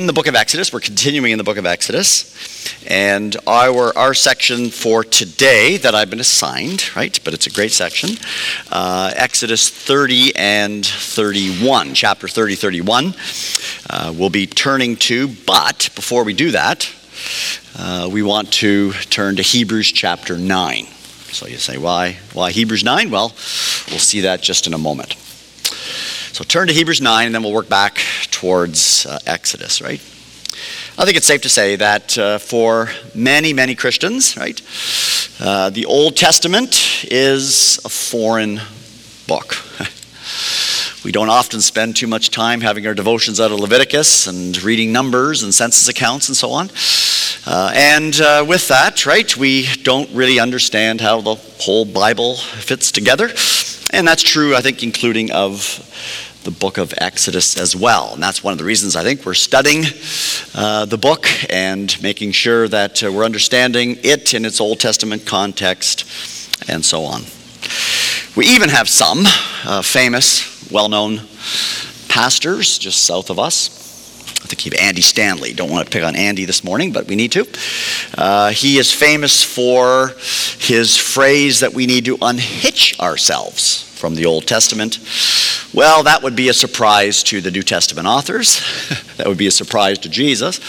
in the book of Exodus. We're continuing in the book of Exodus. And our, our section for today that I've been assigned, right, but it's a great section, uh, Exodus 30 and 31, chapter 30, 31, uh, we'll be turning to. But before we do that, uh, we want to turn to Hebrews chapter 9. So you say, why, why Hebrews 9? Well, we'll see that just in a moment. So turn to Hebrews 9, and then we'll work back towards uh, Exodus, right? I think it's safe to say that uh, for many, many Christians, right, uh, the Old Testament is a foreign book. we don't often spend too much time having our devotions out of Leviticus and reading numbers and census accounts and so on. Uh, and uh, with that, right, we don't really understand how the whole Bible fits together. And that's true, I think, including of the book of Exodus as well. And that's one of the reasons I think we're studying uh, the book and making sure that uh, we're understanding it in its Old Testament context and so on. We even have some uh, famous, well known pastors just south of us I think he Andy Stanley. Don't want to pick on Andy this morning, but we need to. Uh, he is famous for his phrase that we need to unhitch ourselves from the Old Testament. Well, that would be a surprise to the New Testament authors. that would be a surprise to Jesus.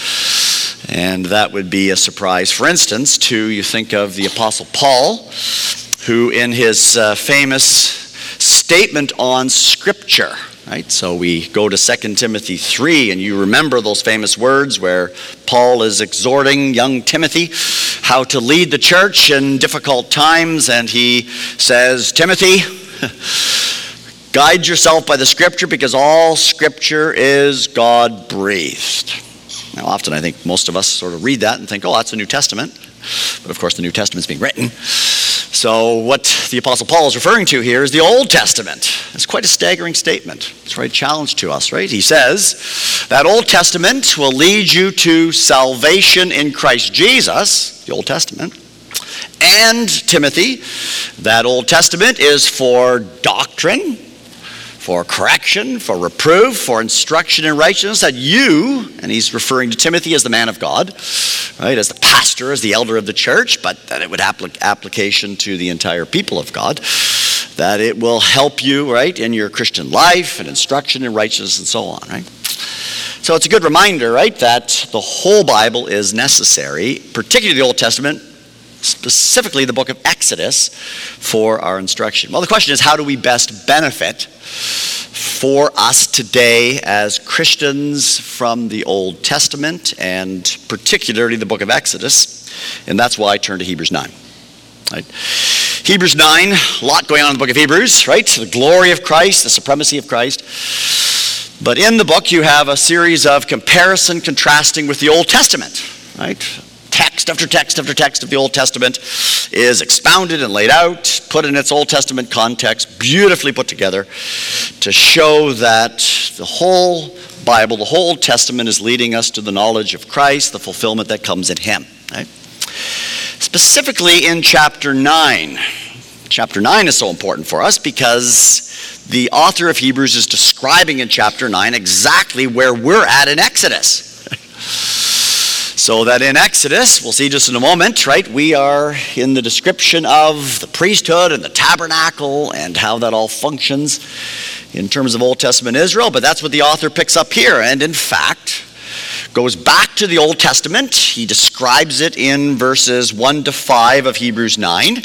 And that would be a surprise, for instance, to you think of the Apostle Paul, who in his uh, famous statement on Scripture, Right? So we go to 2 Timothy 3, and you remember those famous words where Paul is exhorting young Timothy how to lead the church in difficult times, and he says, Timothy, guide yourself by the scripture because all scripture is God breathed. Now, often I think most of us sort of read that and think, oh, that's the New Testament. But of course, the New Testament's being written. So, what the Apostle Paul is referring to here is the Old Testament. It's quite a staggering statement. It's right challenge to us, right? He says that Old Testament will lead you to salvation in Christ Jesus, the Old Testament. And Timothy, that Old Testament is for doctrine, for correction, for reproof, for instruction in righteousness, that you, and he's referring to Timothy as the man of God, right, as the pastor, as the elder of the church, but that it would applic- application to the entire people of God, that it will help you, right, in your Christian life and instruction in righteousness and so on, right? So it's a good reminder, right, that the whole Bible is necessary, particularly the Old Testament, specifically the book of Exodus, for our instruction. Well, the question is how do we best benefit for us today as Christians from the Old Testament and particularly the book of Exodus? And that's why I turn to Hebrews 9. Right? Hebrews 9, a lot going on in the book of Hebrews, right? The glory of Christ, the supremacy of Christ. But in the book, you have a series of comparison, contrasting with the Old Testament, right? Text after text after text of the Old Testament is expounded and laid out, put in its Old Testament context, beautifully put together to show that the whole Bible, the whole Old Testament is leading us to the knowledge of Christ, the fulfillment that comes in Him. Right? Specifically in chapter 9. Chapter 9 is so important for us because the author of Hebrews is describing in chapter 9 exactly where we're at in Exodus. So that in Exodus, we'll see just in a moment, right, we are in the description of the priesthood and the tabernacle and how that all functions in terms of Old Testament Israel, but that's what the author picks up here. And in fact, goes back to the Old Testament. He describes it in verses 1 to 5 of Hebrews 9.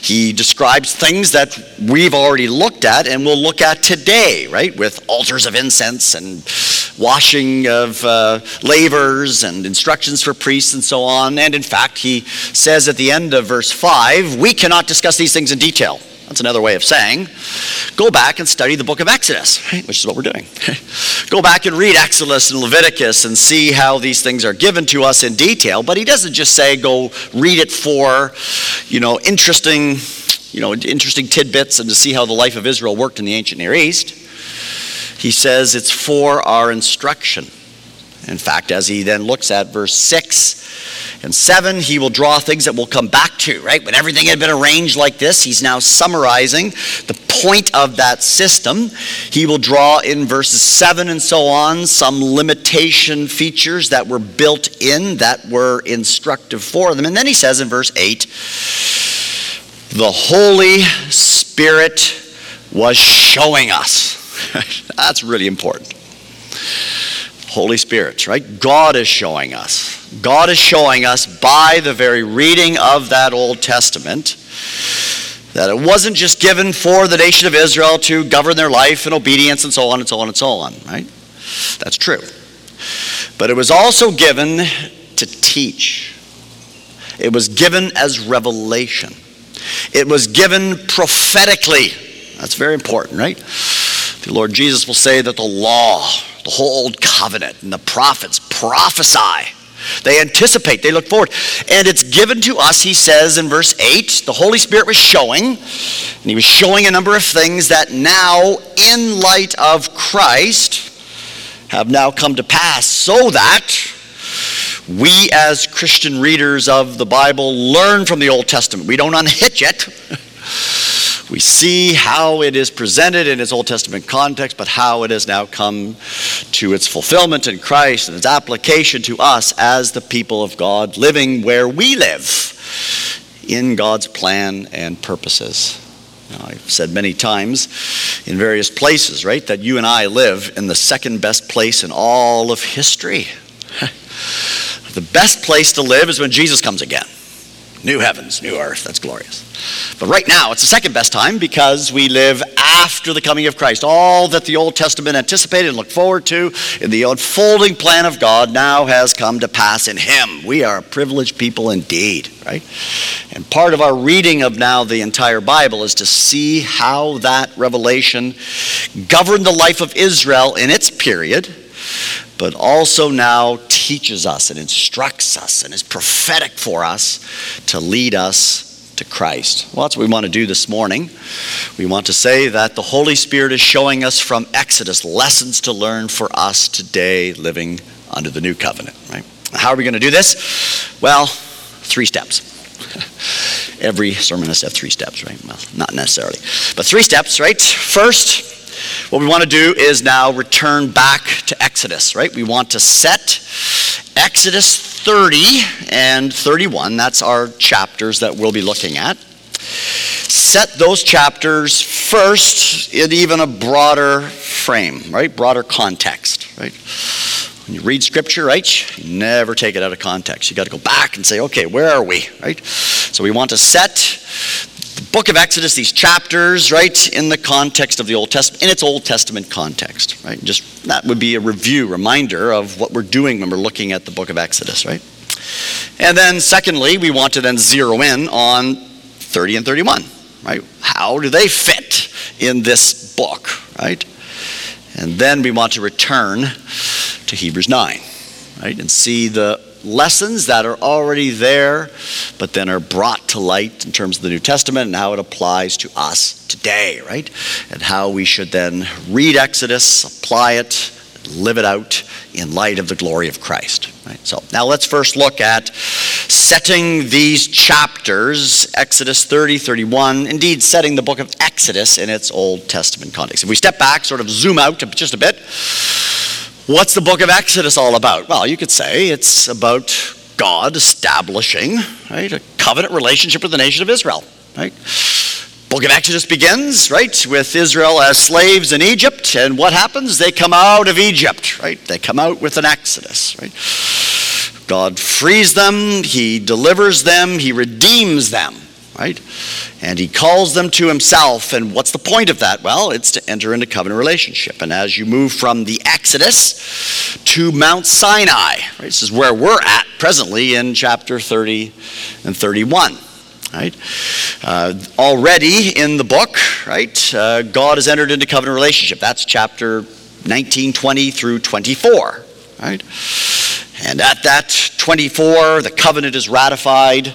He describes things that we've already looked at and we'll look at today, right? With altars of incense and washing of uh, lavers and instructions for priests and so on. And in fact, he says at the end of verse 5, we cannot discuss these things in detail. That's another way of saying, go back and study the book of Exodus, right? which is what we're doing. go back and read Exodus and Leviticus and see how these things are given to us in detail. But he doesn't just say go read it for, you know, interesting, you know, interesting tidbits and to see how the life of Israel worked in the ancient Near East. He says it's for our instruction. In fact, as he then looks at verse 6 and 7, he will draw things that we'll come back to, right? When everything had been arranged like this, he's now summarizing the point of that system. He will draw in verses 7 and so on some limitation features that were built in that were instructive for them. And then he says in verse 8, the Holy Spirit was showing us. That's really important. Holy Spirit, right? God is showing us. God is showing us by the very reading of that Old Testament that it wasn't just given for the nation of Israel to govern their life in obedience and so on and so on and so on, right? That's true. But it was also given to teach, it was given as revelation, it was given prophetically. That's very important, right? The Lord Jesus will say that the law, the whole old covenant, and the prophets prophesy. They anticipate, they look forward. And it's given to us, he says in verse 8, the Holy Spirit was showing, and he was showing a number of things that now, in light of Christ, have now come to pass, so that we, as Christian readers of the Bible, learn from the Old Testament. We don't unhitch it. we see how it is presented in its Old Testament context, but how it has now come to its fulfillment in Christ and its application to us as the people of God, living where we live in God's plan and purposes. Now, I've said many times in various places, right, that you and I live in the second best place in all of history. the best place to live is when Jesus comes again. New heavens, new earth. That's glorious. But right now, it's the second best time because we live after the coming of Christ. All that the Old Testament anticipated and looked forward to in the unfolding plan of God now has come to pass in Him. We are a privileged people indeed, right? And part of our reading of now the entire Bible is to see how that revelation governed the life of Israel in its period but also now teaches us and instructs us and is prophetic for us to lead us to Christ. Well, that's what we want to do this morning. We want to say that the Holy Spirit is showing us from Exodus lessons to learn for us today living under the new covenant, right? How are we going to do this? Well, three steps. Every sermon has to have three steps, right? Well, not necessarily. But three steps, right? First, what we want to do is now return back to Exodus, right? We want to set Exodus 30 and 31, that's our chapters that we'll be looking at. Set those chapters first in even a broader frame, right? Broader context, right? When you read scripture, right, you never take it out of context. You got to go back and say, okay, where are we, right? So we want to set the book of Exodus, these chapters, right, in the context of the Old Testament, in its Old Testament context, right? Just that would be a review, reminder of what we're doing when we're looking at the book of Exodus, right? And then, secondly, we want to then zero in on 30 and 31, right? How do they fit in this book, right? And then we want to return to Hebrews 9, right, and see the lessons that are already there, but then are brought to light in terms of the New Testament and how it applies to us today, right? And how we should then read Exodus, apply it, live it out in light of the glory of Christ. Right? So now let's first look at setting these chapters, Exodus 30, 31, indeed setting the book of Exodus in its Old Testament context. If we step back, sort of zoom out just a bit, What's the book of Exodus all about? Well, you could say it's about God establishing right, a covenant relationship with the nation of Israel. Right? Book of Exodus begins, right, with Israel as slaves in Egypt, and what happens? They come out of Egypt, right? They come out with an exodus, right? God frees them, He delivers them, He redeems them right? And he calls them to himself. And what's the point of that? Well, it's to enter into covenant relationship. And as you move from the Exodus to Mount Sinai, right, this is where we're at presently in chapter 30 and 31. Right? Uh, already in the book, right, uh, God has entered into covenant relationship. That's chapter 19, 20 through 24. Right? And at that 24, the covenant is ratified.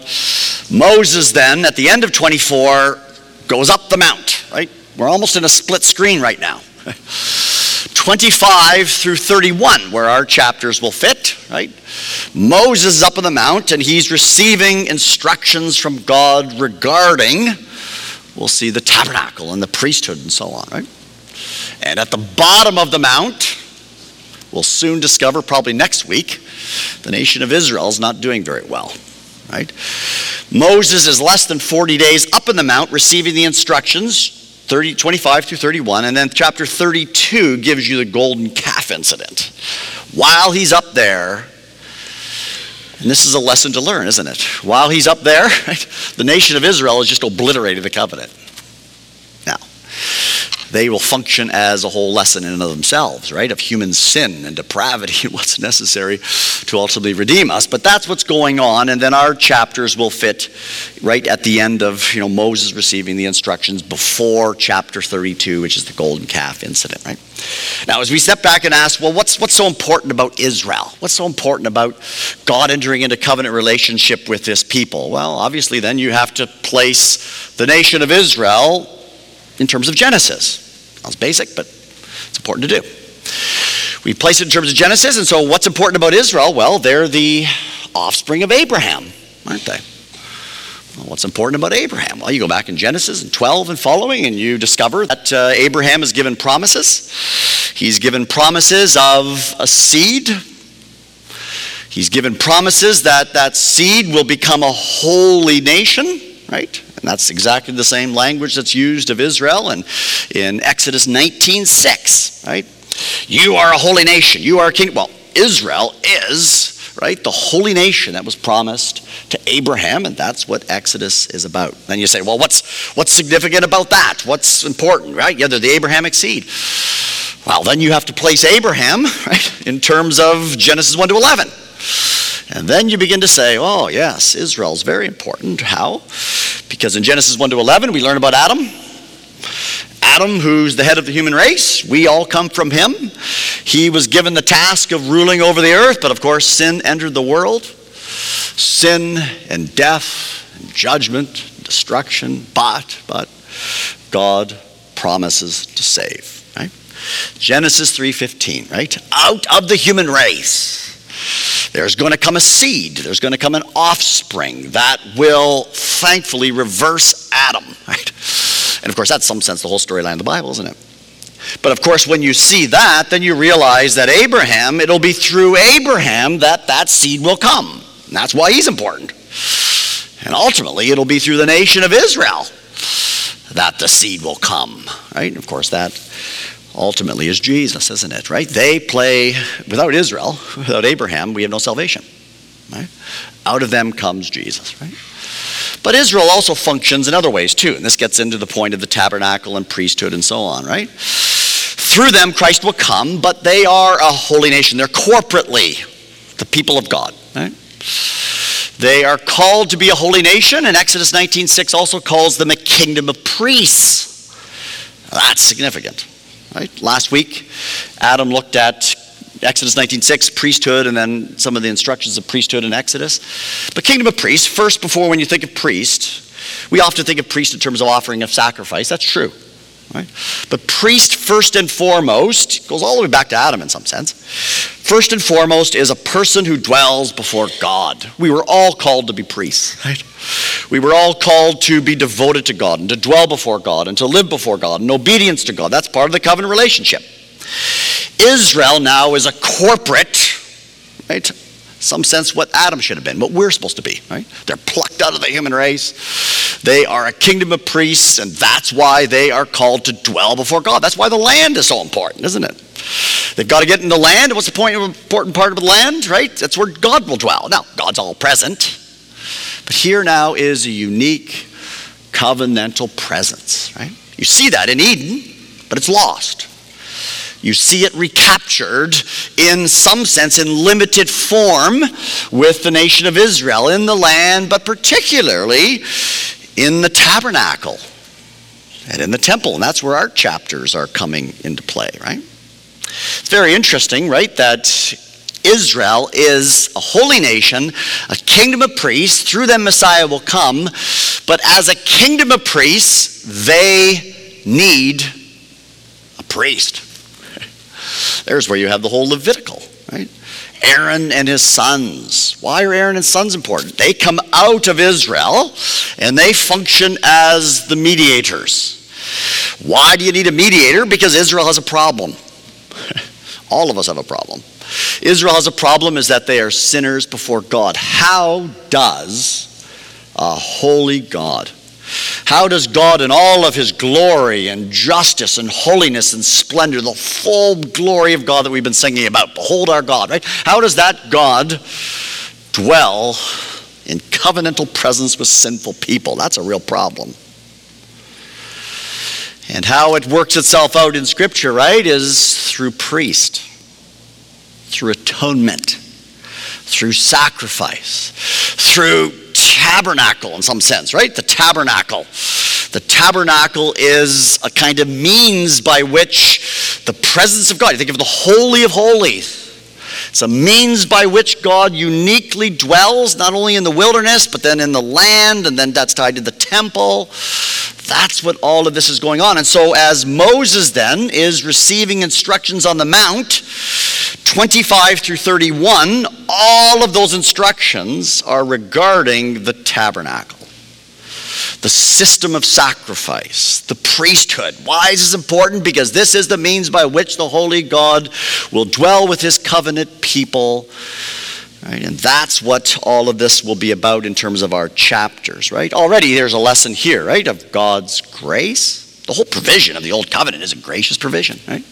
Moses then, at the end of 24, goes up the mount, right? We're almost in a split screen right now. 25 through 31, where our chapters will fit, right? Moses is up on the mount and he's receiving instructions from God regarding we'll see the tabernacle and the priesthood and so on, right? And at the bottom of the mount, we'll soon discover, probably next week, the nation of Israel is not doing very well, right? Moses is less than 40 days up in the mount receiving the instructions, 30, 25 through 31, and then chapter 32 gives you the golden calf incident. While he's up there, and this is a lesson to learn, isn't it? While he's up there, right, the nation of Israel has just obliterated the covenant. Now, they will function as a whole lesson in and of themselves, right? Of human sin and depravity what's necessary to ultimately redeem us. But that's what's going on, and then our chapters will fit right at the end of you know Moses receiving the instructions before chapter 32, which is the golden calf incident, right? Now, as we step back and ask, well, what's what's so important about Israel? What's so important about God entering into covenant relationship with this people? Well, obviously, then you have to place the nation of Israel in terms of Genesis. Sounds basic, but it's important to do. We place it in terms of Genesis, and so what's important about Israel? Well, they're the offspring of Abraham, aren't they? Well, what's important about Abraham? Well, you go back in Genesis and 12 and following, and you discover that uh, Abraham is given promises. He's given promises of a seed. He's given promises that that seed will become a holy nation, right? And that's exactly the same language that's used of Israel and in Exodus 19:6, right? You are a holy nation. You are a king. Well, Israel is right? The holy nation that was promised to Abraham, and that's what Exodus is about. Then you say, well, what's what's significant about that? What's important, right? Yeah, they're the Abrahamic seed. Well, then you have to place Abraham, right, in terms of Genesis 1 to 11. And then you begin to say, oh, yes, Israel's very important. How? Because in Genesis 1 to 11, we learn about Adam. Adam, who's the head of the human race, we all come from him. He was given the task of ruling over the earth, but of course, sin entered the world. Sin and death and judgment, destruction, but, but God promises to save, right? Genesis 3:15, right? Out of the human race there's going to come a seed, there's going to come an offspring that will thankfully reverse Adam, right? And of course, that's some sense the whole storyline of the Bible, isn't it? But of course, when you see that, then you realize that Abraham, it'll be through Abraham that that seed will come. And that's why he's important. And ultimately, it'll be through the nation of Israel that the seed will come, right? And of course, that ultimately is Jesus, isn't it? Right? They play, without Israel, without Abraham, we have no salvation. Right? Out of them comes Jesus, right? But Israel also functions in other ways too, and this gets into the point of the tabernacle and priesthood and so on, right? Through them, Christ will come, but they are a holy nation. They're corporately the people of God, right? They are called to be a holy nation, and Exodus 19:6 also calls them a kingdom of priests. That's significant. Right? Last week, Adam looked at Exodus 19:6, priesthood, and then some of the instructions of priesthood in Exodus. But kingdom of priests, first, before when you think of priest, we often think of priest in terms of offering of sacrifice. That's true. Right? But priest, first and foremost, goes all the way back to Adam in some sense. First and foremost is a person who dwells before God. We were all called to be priests, right? We were all called to be devoted to God and to dwell before God and to live before God in obedience to God. That's part of the covenant relationship. Israel now is a corporate, right? Some sense what Adam should have been, what we're supposed to be, right? They're plucked out of the human race. They are a kingdom of priests, and that's why they are called to dwell before God. That's why the land is so important, isn't it? They've got to get in the land. What's the point of an important part of the land, right? That's where God will dwell. Now, God's all present. But here now is a unique covenantal presence, right? You see that in Eden, but it's lost. You see it recaptured in some sense in limited form with the nation of Israel in the land, but particularly in the tabernacle and in the temple. And that's where our chapters are coming into play, right? It's very interesting, right, that Israel is a holy nation, a kingdom of priests. Through them, Messiah will come. But as a kingdom of priests, they need a priest. There's where you have the whole Levitical, right? Aaron and his sons. Why are Aaron and sons important? They come out of Israel and they function as the mediators. Why do you need a mediator? Because Israel has a problem. All of us have a problem. Israel has a problem is that they are sinners before God. How does a holy God how does God, in all of his glory and justice and holiness and splendor, the full glory of God that we've been singing about, behold our God, right? How does that God dwell in covenantal presence with sinful people? That's a real problem. And how it works itself out in Scripture, right, is through priest, through atonement, through sacrifice, through tabernacle in some sense, right? The tabernacle. The tabernacle is a kind of means by which the presence of God, you think of the Holy of Holies. It's a means by which God uniquely dwells, not only in the wilderness, but then in the land, and then that's tied to the temple. That's what all of this is going on. And so, as Moses then is receiving instructions on the Mount, 25 through 31, all of those instructions are regarding the tabernacle, the system of sacrifice, the priesthood. Why is this important? Because this is the means by which the Holy God will dwell with his covenant people. Right? And that's what all of this will be about in terms of our chapters, right? Already there's a lesson here, right, of God's grace the whole provision of the Old Covenant is a gracious provision, right?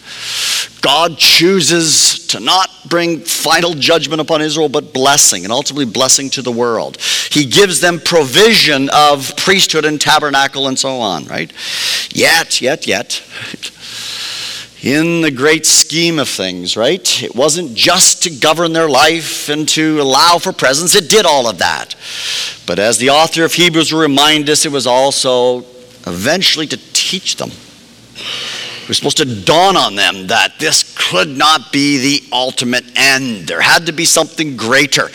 God chooses to not bring final judgment upon Israel, but blessing, and ultimately blessing to the world. He gives them provision of priesthood and tabernacle and so on, right? Yet, yet, yet, in the great scheme of things, right? It wasn't just to govern their life and to allow for presence, it did all of that. But as the author of Hebrews will remind us, it was also eventually to teach them. It was supposed to dawn on them that this could not be the ultimate end. There had to be something greater.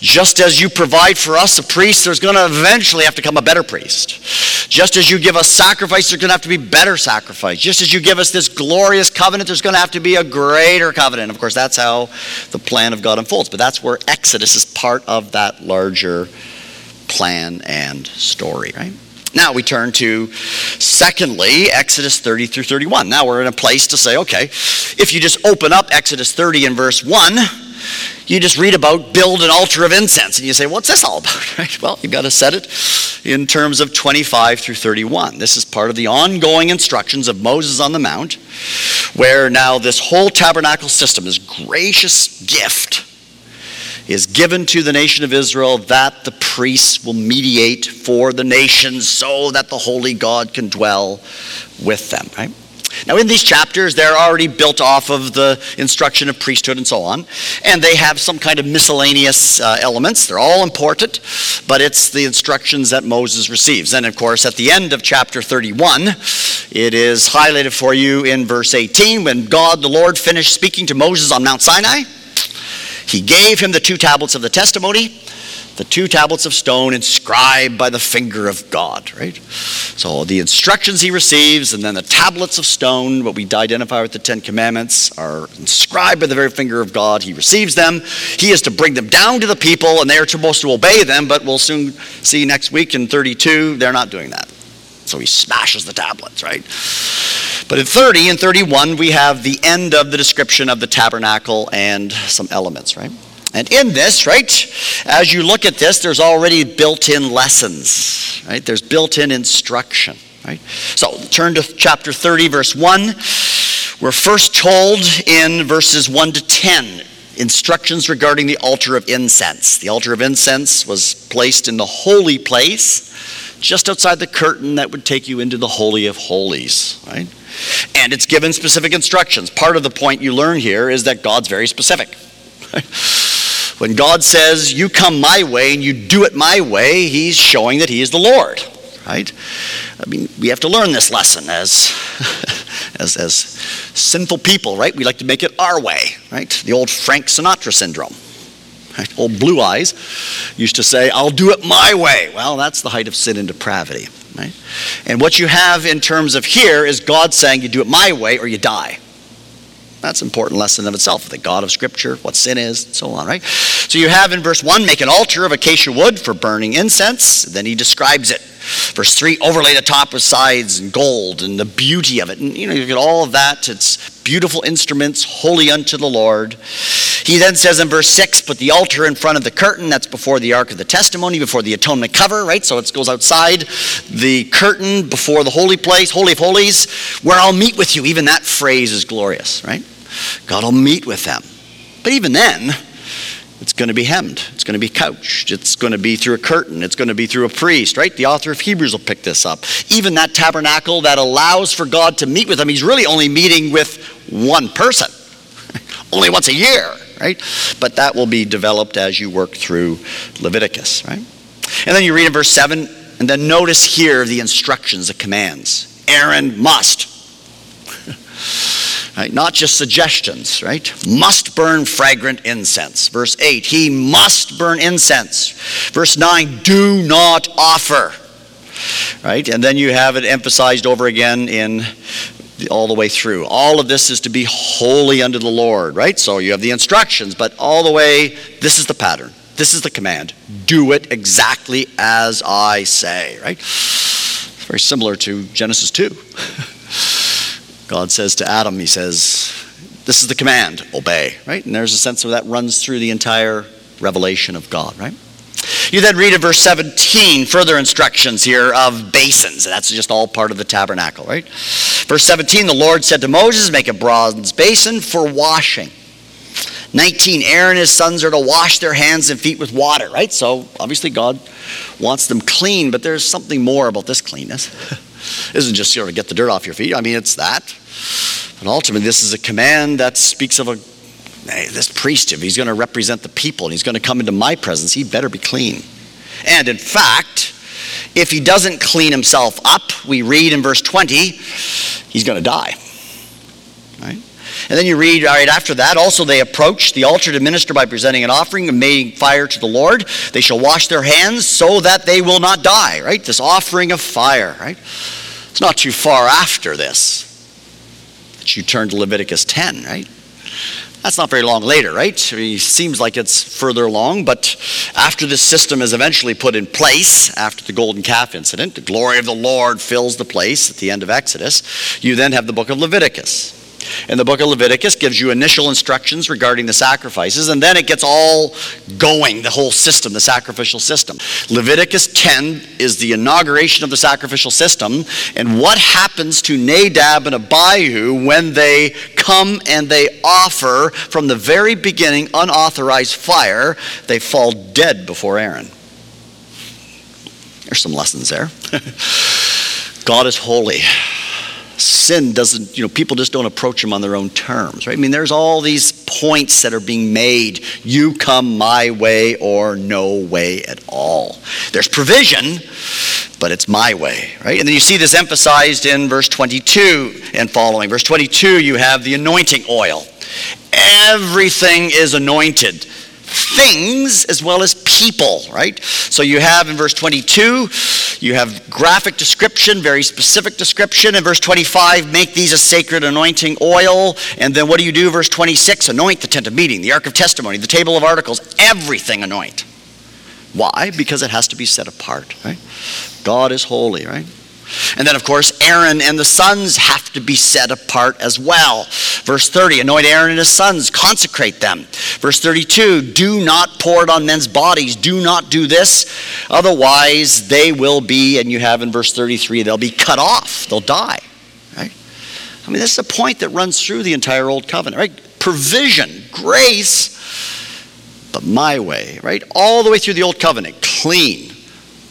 Just as you provide for us a priest, there's going to eventually have to come a better priest. Just as you give us sacrifice, there's going to have to be better sacrifice. Just as you give us this glorious covenant, there's going to have to be a greater covenant. Of course, that's how the plan of God unfolds. But that's where Exodus is part of that larger plan and story, right? Now we turn to, secondly, Exodus 30 through 31. Now we're in a place to say, okay, if you just open up Exodus 30 and verse 1, you just read about build an altar of incense. And you say, what's this all about? Right? Well, you've got to set it in terms of 25 through 31. This is part of the ongoing instructions of Moses on the Mount, where now this whole tabernacle system, this gracious gift, is given to the nation of Israel that the priests will mediate for the nations so that the holy God can dwell with them, right? Now, in these chapters, they're already built off of the instruction of priesthood and so on, and they have some kind of miscellaneous uh, elements. They're all important, but it's the instructions that Moses receives. And of course, at the end of chapter 31, it is highlighted for you in verse 18 when God the Lord finished speaking to Moses on Mount Sinai. He gave him the two tablets of the testimony, the two tablets of stone inscribed by the finger of God, right? So the instructions he receives and then the tablets of stone, what we identify with the Ten Commandments, are inscribed by the very finger of God. He receives them. He is to bring them down to the people and they are supposed to obey them, but we'll soon see next week in 32, they're not doing that. So he smashes the tablets, right? But in 30 and 31, we have the end of the description of the tabernacle and some elements, right? And in this, right, as you look at this, there's already built in lessons, right? There's built in instruction, right? So turn to chapter 30, verse 1. We're first told in verses 1 to 10 instructions regarding the altar of incense. The altar of incense was placed in the holy place, just outside the curtain that would take you into the Holy of Holies, right? And it's given specific instructions. Part of the point you learn here is that God's very specific. when God says, You come my way and you do it my way, he's showing that he is the Lord. Right? I mean, we have to learn this lesson as, as, as sinful people, right? We like to make it our way, right? The old Frank Sinatra syndrome. Old Blue Eyes used to say, I'll do it my way. Well, that's the height of sin and depravity. Right? And what you have in terms of here is God saying, you do it my way or you die. That's an important lesson of itself. The God of Scripture, what sin is, and so on, right? So you have in verse 1, make an altar of acacia wood for burning incense. Then he describes it. Verse 3, overlay the top with sides and gold and the beauty of it. And you know, you get all of that. It's beautiful instruments, holy unto the Lord. He then says in verse 6, put the altar in front of the curtain. That's before the ark of the testimony, before the atonement cover, right? So it goes outside the curtain before the holy place, holy of holies, where I'll meet with you. Even that phrase is glorious, right? God will meet with them. But even then, it's going to be hemmed. It's going to be couched. It's going to be through a curtain. It's going to be through a priest, right? The author of Hebrews will pick this up. Even that tabernacle that allows for God to meet with them, he's really only meeting with one person, only once a year, right? But that will be developed as you work through Leviticus, right? And then you read in verse 7, and then notice here the instructions, the commands. Aaron must. Right? Not just suggestions, right? Must burn fragrant incense. Verse 8, he must burn incense. Verse 9, do not offer. Right? And then you have it emphasized over again in all the way through. All of this is to be holy unto the Lord, right? So you have the instructions, but all the way, this is the pattern. This is the command. Do it exactly as I say, right? It's very similar to Genesis 2. God says to Adam, He says, This is the command, obey, right? And there's a sense of that runs through the entire revelation of God, right? You then read in verse 17 further instructions here of basins. That's just all part of the tabernacle, right? Verse 17 the Lord said to Moses, Make a bronze basin for washing. 19 Aaron and his sons are to wash their hands and feet with water, right? So obviously God wants them clean, but there's something more about this cleanness. is isn't just sort of get the dirt off your feet. I mean, it's that. And ultimately, this is a command that speaks of a this priest, if he's going to represent the people and he's going to come into my presence, he better be clean. And in fact, if he doesn't clean himself up, we read in verse 20, he's going to die. Right? And then you read right after that, also they approach the altar to minister by presenting an offering and making fire to the Lord. They shall wash their hands so that they will not die, right? This offering of fire, right? It's not too far after this that you turn to Leviticus 10, right? That's not very long later, right? It seems like it's further along, but after this system is eventually put in place, after the golden calf incident, the glory of the Lord fills the place at the end of Exodus, you then have the book of Leviticus. And the book of Leviticus gives you initial instructions regarding the sacrifices, and then it gets all going, the whole system, the sacrificial system. Leviticus 10 is the inauguration of the sacrificial system, and what happens to Nadab and Abihu when they come and they offer from the very beginning unauthorized fire? They fall dead before Aaron. There's some lessons there. God is holy sin doesn't, you know, people just don't approach him on their own terms, right? I mean, there's all these points that are being made. You come my way or no way at all. There's provision, but it's my way, right? And then you see this emphasized in verse 22 and following. Verse 22, you have the anointing oil. Everything is anointed things as well as people, right? So you have in verse 22, you have graphic description, very specific description. In verse 25, make these a sacred anointing oil. And then what do you do? Verse 26, anoint the tent of meeting, the ark of testimony, the table of articles, everything anoint. Why? Because it has to be set apart, right? God is holy, right? And then, of course, Aaron and the sons have to be set apart as well. Verse 30, anoint Aaron and his sons, consecrate them. Verse 32, do not pour it on men's bodies. Do not do this. Otherwise, they will be, and you have in verse 33, they'll be cut off. They'll die. Right? I mean, this is a point that runs through the entire Old Covenant, right? Provision, grace, but my way, right? All the way through the Old Covenant, clean,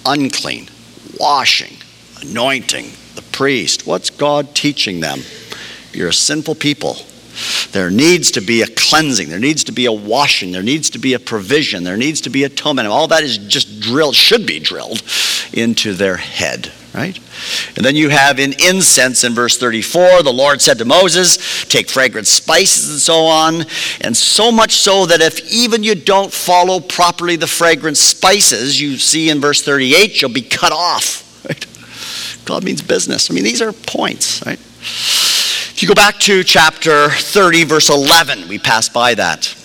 unclean, washing anointing, the priest. What's God teaching them? You're a sinful people. There needs to be a cleansing. There needs to be a washing. There needs to be a provision. There needs to be atonement. All that is just drilled, should be drilled into their head, right? And then you have in incense in verse 34, the Lord said to Moses, Take fragrant spices and so on. And so much so that if even you don't follow properly the fragrant spices, you see in verse 38, you'll be cut off. Right? God means business. I mean, these are points, right? If you go back to chapter 30, verse 11, we passed by that.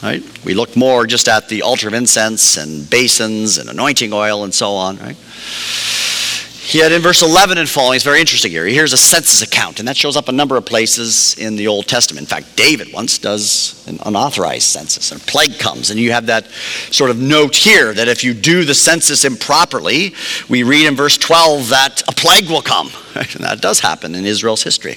Right? We looked more just at the altar of incense and basins and anointing oil and so on, right? Yet in verse 11 and following, it's very interesting here. Here's a census account, and that shows up a number of places in the Old Testament. In fact, David once does an unauthorized census, and a plague comes, and you have that sort of note here that if you do the census improperly, we read in verse 12 that a plague will come. And that does happen in Israel's history.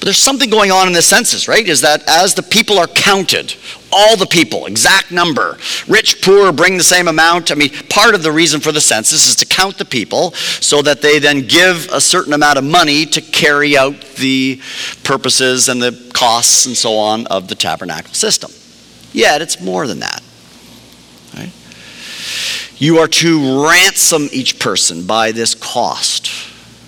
But there's something going on in the census, right? Is that as the people are counted, all the people, exact number, rich, poor, bring the same amount. I mean, part of the reason for the census is to count the people so that they then give a certain amount of money to carry out the purposes and the costs and so on of the tabernacle system. Yet it's more than that. Right? You are to ransom each person by this cost.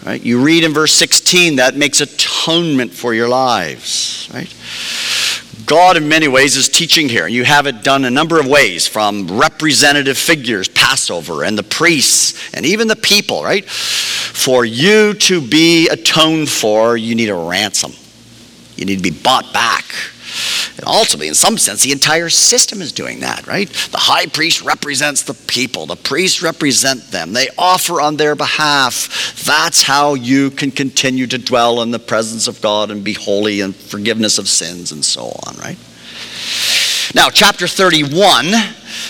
Right? You read in verse 16 that makes atonement for your lives. Right? God, in many ways, is teaching here. You have it done a number of ways from representative figures, Passover, and the priests, and even the people, right? For you to be atoned for, you need a ransom. You need to be bought back. Ultimately, in some sense, the entire system is doing that, right? The high priest represents the people, the priests represent them, they offer on their behalf. That's how you can continue to dwell in the presence of God and be holy and forgiveness of sins and so on, right? Now, chapter 31.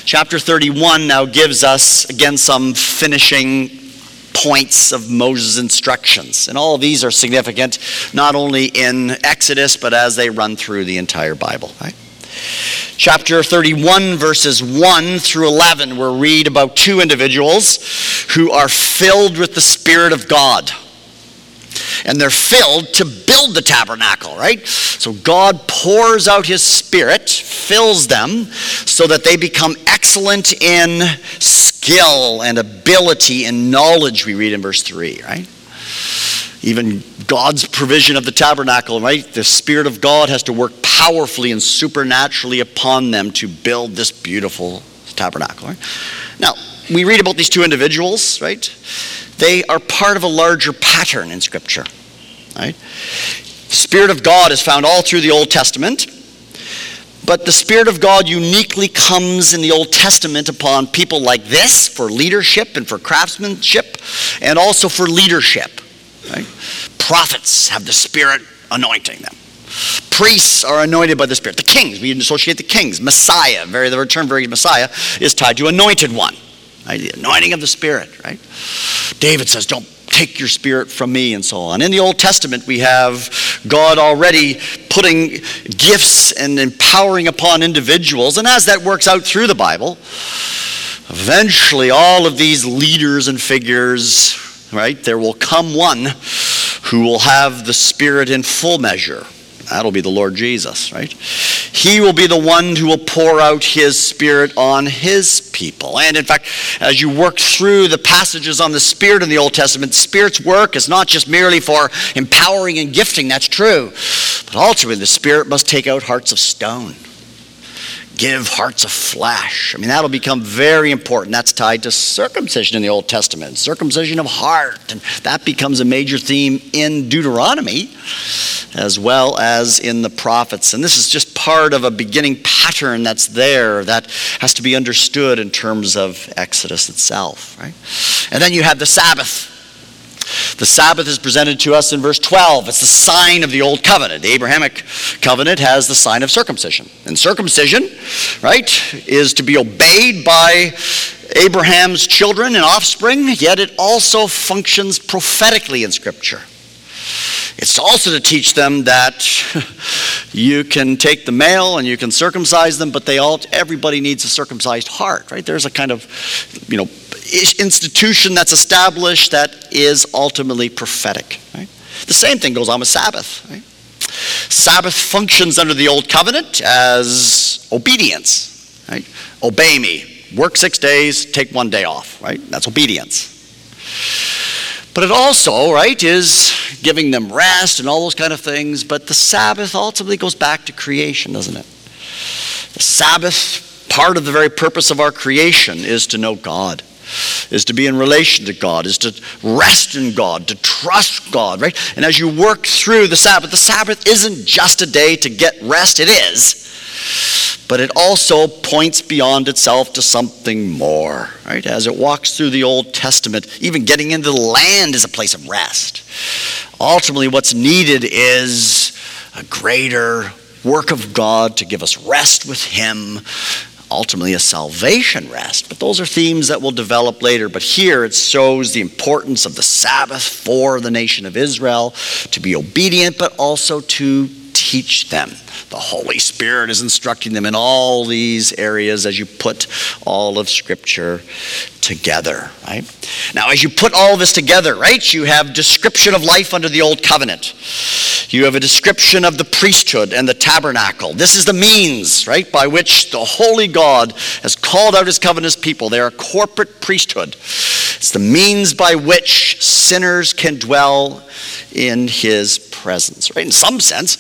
Chapter 31 now gives us, again, some finishing points of Moses' instructions. And all of these are significant not only in Exodus, but as they run through the entire Bible. Right? Chapter 31, verses 1 through 11, we'll read about two individuals who are filled with the Spirit of God and they're filled to build the tabernacle, right? So God pours out his spirit, fills them, so that they become excellent in skill and ability and knowledge, we read in verse 3, right? Even God's provision of the tabernacle, right? The Spirit of God has to work powerfully and supernaturally upon them to build this beautiful tabernacle. Right? Now, we read about these two individuals, right? They are part of a larger pattern in Scripture. Right? Spirit of God is found all through the Old Testament, but the Spirit of God uniquely comes in the Old Testament upon people like this for leadership and for craftsmanship, and also for leadership. Right? Prophets have the Spirit anointing them. Priests are anointed by the Spirit. The kings, we associate the kings. Messiah, very the term very Messiah is tied to anointed one. Right? The anointing of the Spirit, right? David says, Don't take your spirit from me, and so on. In the Old Testament, we have God already putting gifts and empowering upon individuals. And as that works out through the Bible, eventually all of these leaders and figures, right, there will come one who will have the Spirit in full measure. That'll be the Lord Jesus, right? He will be the one who will pour out his spirit on his people. And in fact, as you work through the passages on the spirit in the Old Testament, spirit's work is not just merely for empowering and gifting, that's true. But ultimately, the spirit must take out hearts of stone give hearts of flesh. I mean, that'll become very important. That's tied to circumcision in the Old Testament, circumcision of heart. And that becomes a major theme in Deuteronomy as well as in the prophets. And this is just part of a beginning pattern that's there that has to be understood in terms of Exodus itself, right? And then you have the Sabbath. The Sabbath is presented to us in verse 12. It's the sign of the old covenant. The Abrahamic covenant has the sign of circumcision. And circumcision, right, is to be obeyed by Abraham's children and offspring, yet it also functions prophetically in Scripture. It's also to teach them that you can take the male and you can circumcise them, but they all everybody needs a circumcised heart, right? There's a kind of, you know, institution that's established that is ultimately prophetic. Right? The same thing goes on with Sabbath. Right? Sabbath functions under the old covenant as obedience. Right? Obey me. Work six days, take one day off. Right? That's obedience. But it also, right, is giving them rest and all those kind of things. But the Sabbath ultimately goes back to creation, doesn't it? The Sabbath, part of the very purpose of our creation, is to know God is to be in relation to God, is to rest in God, to trust God, right? And as you work through the Sabbath, the Sabbath isn't just a day to get rest, it is. But it also points beyond itself to something more, right? As it walks through the Old Testament, even getting into the land is a place of rest. Ultimately, what's needed is a greater work of God to give us rest with Him, ultimately a salvation rest. But those are themes that will develop later. But here it shows the importance of the Sabbath for the nation of Israel to be obedient, but also to teach them. The Holy Spirit is instructing them in all these areas as you put all of Scripture together, right? Now, as you put all this together, right, you have description of life under the Old Covenant. You have a description of the priesthood and the tabernacle. This is the means, right, by which the Holy God has called out his covenant people. They are a corporate priesthood. It's the means by which sinners can dwell in his presence, right? In some sense,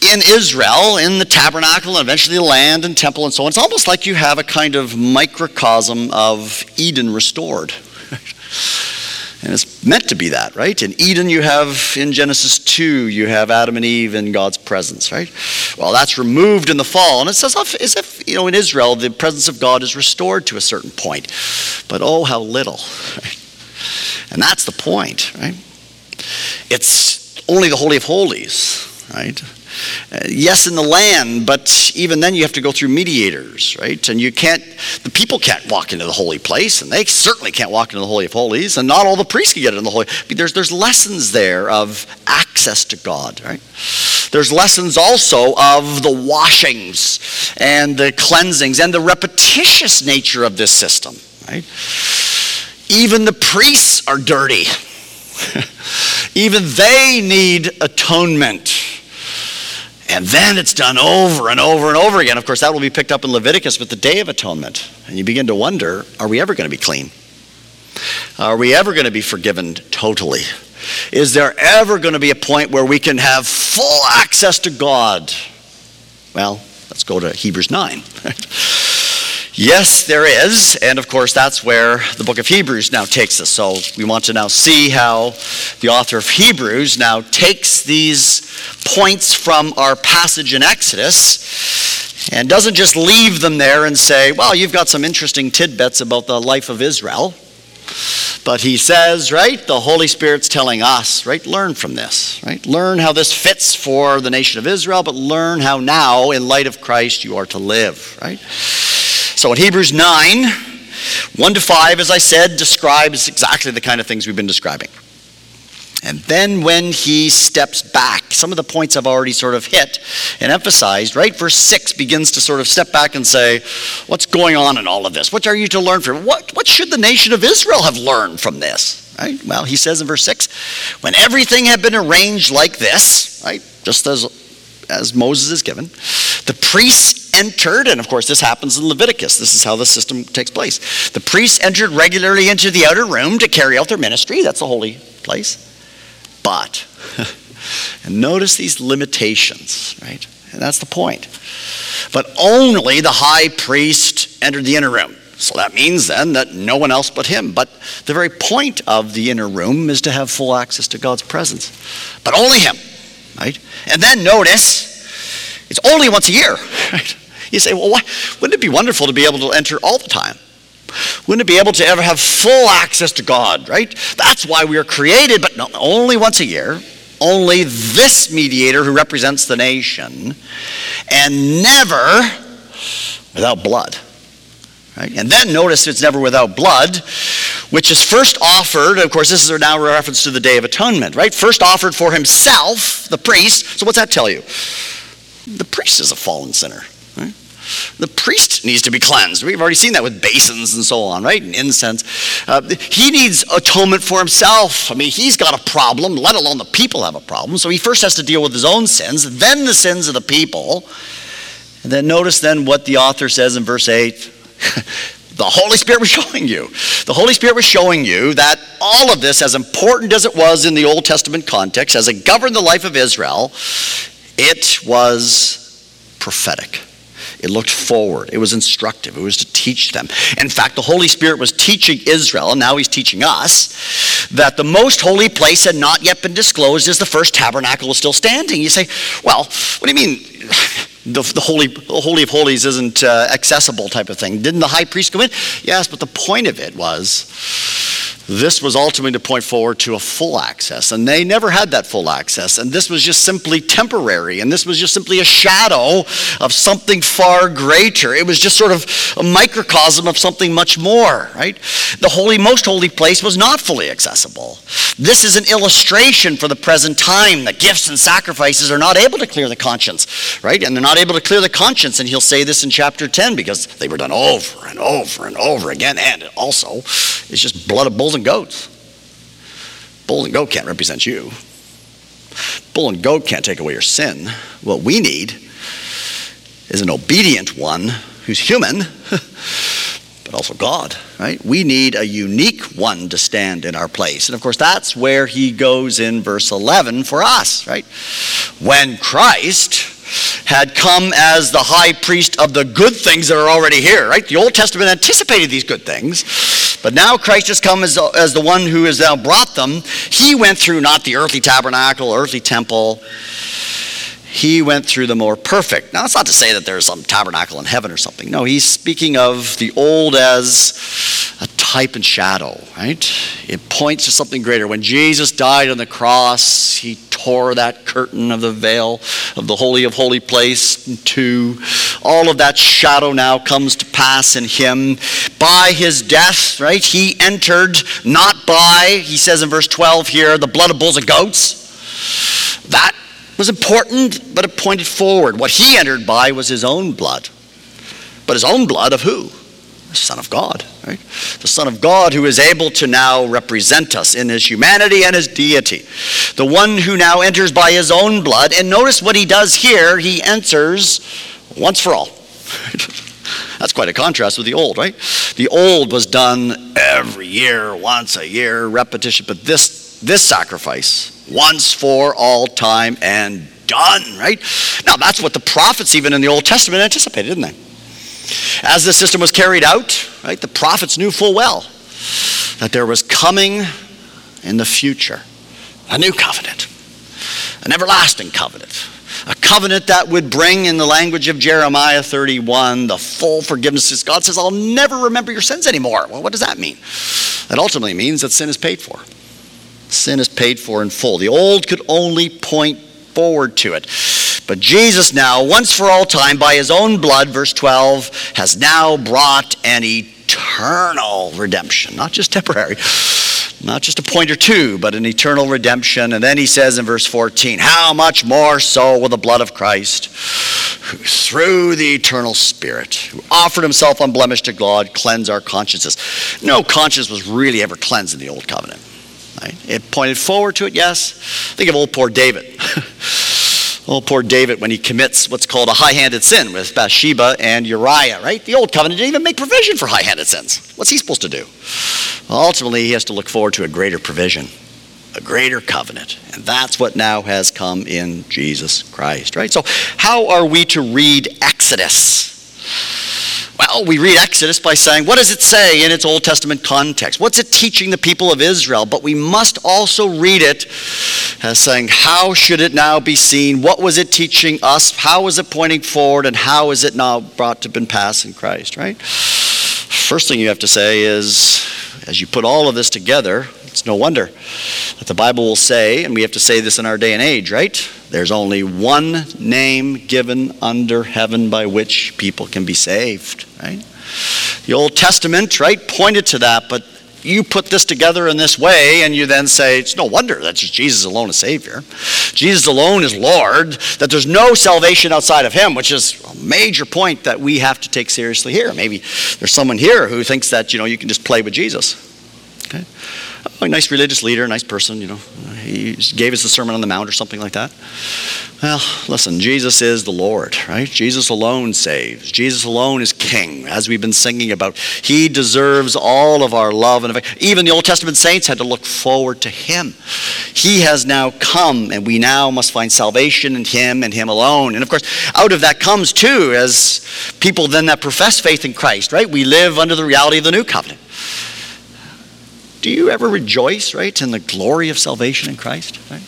in Israel, in the tabernacle, and eventually the land and temple and so on, it's almost like you have a kind of microcosm of Eden restored. And it's meant to be that, right? In Eden, you have, in Genesis 2, you have Adam and Eve in God's presence, right? Well, that's removed in the fall. And it's as if, as if, you know, in Israel, the presence of God is restored to a certain point. But oh, how little. And that's the point, right? It's only the Holy of Holies, right? Uh, yes, in the land, but even then you have to go through mediators, right? And you can't, the people can't walk into the holy place, and they certainly can't walk into the Holy of Holies, and not all the priests can get in the Holy. There's, there's lessons there of access to God, right? There's lessons also of the washings and the cleansings and the repetitious nature of this system, right? Even the priests are dirty. Even they need atonement. And then it's done over and over and over again. Of course, that will be picked up in Leviticus with the Day of Atonement. And you begin to wonder are we ever going to be clean? Are we ever going to be forgiven totally? Is there ever going to be a point where we can have full access to God? Well, let's go to Hebrews 9. Yes, there is. And of course, that's where the book of Hebrews now takes us. So we want to now see how the author of Hebrews now takes these points from our passage in Exodus and doesn't just leave them there and say, well, you've got some interesting tidbits about the life of Israel. But he says, right, the Holy Spirit's telling us, right, learn from this, right? Learn how this fits for the nation of Israel, but learn how now, in light of Christ, you are to live, right? So in Hebrews 9, 1 to 5, as I said, describes exactly the kind of things we've been describing. And then when he steps back, some of the points I've already sort of hit and emphasized, right? Verse 6 begins to sort of step back and say, What's going on in all of this? What are you to learn from? What, what should the nation of Israel have learned from this? Right? Well, he says in verse 6 when everything had been arranged like this, right? Just as, as Moses is given, the priests entered, and of course this happens in Leviticus, this is how the system takes place. The priests entered regularly into the outer room to carry out their ministry, that's the holy place. But, and notice these limitations, right? And that's the point. But only the high priest entered the inner room. So that means then that no one else but him. But the very point of the inner room is to have full access to God's presence. But only him, right? And then notice, it's only once a year, right? You say, well, why, wouldn't it be wonderful to be able to enter all the time? Wouldn't it be able to ever have full access to God, right? That's why we are created, but only once a year. Only this mediator who represents the nation, and never without blood. Right? And then notice it's never without blood, which is first offered. Of course, this is now a reference to the Day of Atonement, right? First offered for himself, the priest. So, what's that tell you? The priest is a fallen sinner. The priest needs to be cleansed. We've already seen that with basins and so on, right? And incense. Uh, he needs atonement for himself. I mean, he's got a problem, let alone the people have a problem. So he first has to deal with his own sins, then the sins of the people. And then notice then what the author says in verse 8. the Holy Spirit was showing you. The Holy Spirit was showing you that all of this, as important as it was in the Old Testament context, as it governed the life of Israel, it was prophetic. It looked forward. It was instructive. It was to teach them. In fact, the Holy Spirit was teaching Israel, and now he's teaching us, that the most holy place had not yet been disclosed as the first tabernacle was still standing. You say, well, what do you mean? The, the, holy, Holy of Holies isn't uh, accessible type of thing. Didn't the high priest go in? Yes, but the point of it was this was ultimately to point forward to a full access, and they never had that full access. And this was just simply temporary, and this was just simply a shadow of something far greater. It was just sort of a microcosm of something much more, right? The holy, most holy place was not fully accessible. This is an illustration for the present time that gifts and sacrifices are not able to clear the conscience, right? And they're not able to clear the conscience, and he'll say this in chapter 10 because they were done over and over and over again, and also it's just blood of bulls and goats. Bull and goat can't represent you. Bull and goat can't take away your sin. What we need is an obedient one who's human, but also God, right? We need a unique one to stand in our place. And of course, that's where he goes in verse 11 for us, right? When Christ had come as the high priest of the good things that are already here, right? The Old Testament anticipated these good things, but now Christ has come as, as the one who has now brought them. He went through not the earthly tabernacle, earthly temple. He went through the more perfect. Now, that's not to say that there's some tabernacle in heaven or something. No, he's speaking of the old as a type and shadow, right? It points to something greater. When Jesus died on the cross, he tore that curtain of the veil of the Holy of Holy Place in two. All of that shadow now comes to pass in him. By his death, right, he entered not by, he says in verse 12 here, the blood of bulls and goats. That was important, but it pointed forward. What he entered by was his own blood. But his own blood of who? The Son of God, right? The Son of God who is able to now represent us in his humanity and his deity. The one who now enters by his own blood. And notice what he does here. He enters once for all. That's quite a contrast with the old, right? The old was done every year, once a year, repetition. But this, this sacrifice, once for all time and done, right? Now, that's what the prophets, even in the Old Testament, anticipated, didn't they? As the system was carried out, right, the prophets knew full well that there was coming in the future a new covenant, an everlasting covenant, a covenant that would bring, in the language of Jeremiah 31, the full forgiveness. God says, I'll never remember your sins anymore. Well, what does that mean? That ultimately means that sin is paid for. Sin is paid for in full. The old could only point forward to it. But Jesus now, once for all time, by his own blood, verse 12, has now brought an eternal redemption, not just temporary, not just a point or two, but an eternal redemption. And then he says in verse 14, How much more so will the blood of Christ, who through the eternal Spirit, who offered himself unblemished to God, cleanse our consciences? No conscience was really ever cleansed in the old covenant. Right? It pointed forward to it, yes. Think of old poor David. Oh, poor David when he commits what's called a high handed sin with Bathsheba and Uriah, right? The old covenant didn't even make provision for high handed sins. What's he supposed to do? Well, ultimately, he has to look forward to a greater provision, a greater covenant. And that's what now has come in Jesus Christ, right? So, how are we to read Exodus? Well, we read Exodus by saying, what does it say in its Old Testament context? What's it teaching the people of Israel? But we must also read it as saying, how should it now be seen? What was it teaching us? How was it pointing forward? And how is it now brought to pass in Christ, right? First thing you have to say is, as you put all of this together, it's no wonder that the Bible will say, and we have to say this in our day and age, right? There's only one name given under heaven by which people can be saved, right? The Old Testament, right, pointed to that, but you put this together in this way, and you then say, it's no wonder that Jesus alone is Savior. Jesus alone is Lord, that there's no salvation outside of Him, which is a major point that we have to take seriously here. Maybe there's someone here who thinks that, you know, you can just play with Jesus. A nice religious leader, nice person, you know. He gave us the Sermon on the Mount or something like that. Well, listen, Jesus is the Lord, right? Jesus alone saves. Jesus alone is King, as we've been singing about. He deserves all of our love and affection. Even the Old Testament saints had to look forward to Him. He has now come, and we now must find salvation in Him and Him alone. And of course, out of that comes too, as people then that profess faith in Christ, right? We live under the reality of the new covenant. Do you ever rejoice, right, in the glory of salvation in Christ, right?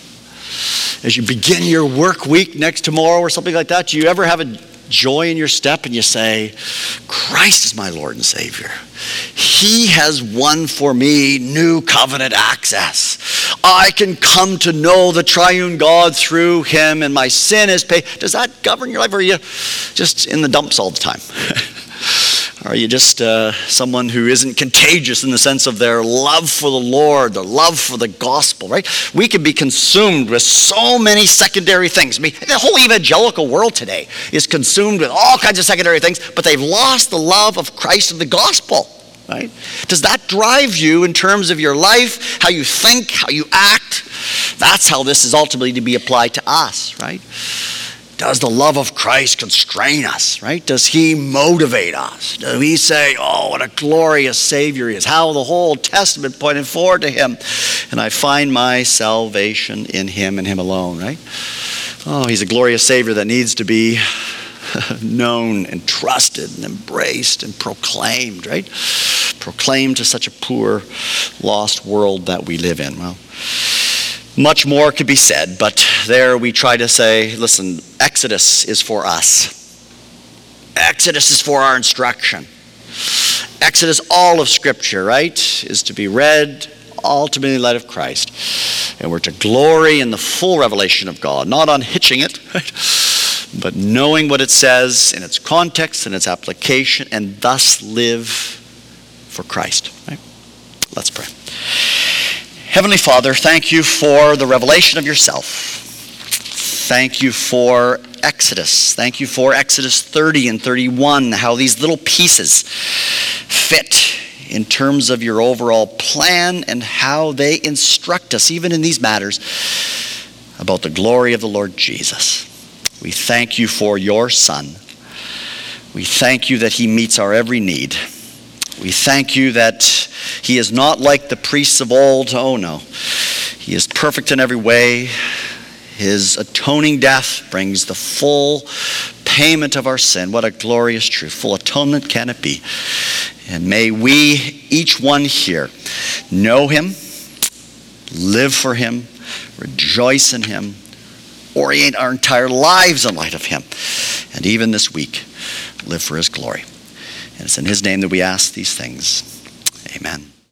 As you begin your work week next tomorrow or something like that, do you ever have a joy in your step and you say, Christ is my Lord and Savior. He has won for me new covenant access. I can come to know the triune God through Him and my sin is paid. Does that govern your life or are you just in the dumps all the time? Are you just uh, someone who isn't contagious in the sense of their love for the Lord, their love for the gospel, right? We can be consumed with so many secondary things. I mean, the whole evangelical world today is consumed with all kinds of secondary things, but they've lost the love of Christ and the gospel, right? Does that drive you in terms of your life, how you think, how you act? That's how this is ultimately to be applied to us, right? Does the love of Christ constrain us, right? Does he motivate us? Do we say, oh, what a glorious Savior he is? How the whole Testament pointed forward to him. And I find my salvation in him and him alone, right? Oh, he's a glorious Savior that needs to be known and trusted and embraced and proclaimed, right? Proclaimed to such a poor, lost world that we live in. Well, much more could be said, but there we try to say, listen, Exodus is for us. Exodus is for our instruction. Exodus, all of Scripture, right, is to be read, ultimately in light of Christ. And we're to glory in the full revelation of God, not unhitching it, right? but knowing what it says in its context and its application, and thus live for Christ. Right? Let's pray. Heavenly Father, thank you for the revelation of yourself. Thank you for Exodus. Thank you for Exodus 30 and 31, how these little pieces fit in terms of your overall plan and how they instruct us, even in these matters, about the glory of the Lord Jesus. We thank you for your Son. We thank you that he meets our every need. We thank you that he is not like the priests of old. Oh, no. He is perfect in every way. His atoning death brings the full payment of our sin. What a glorious truth. Full atonement can it be? And may we, each one here, know him, live for him, rejoice in him, orient our entire lives in light of him, and even this week, live for his glory. And it's in his name that we ask these things. Amen.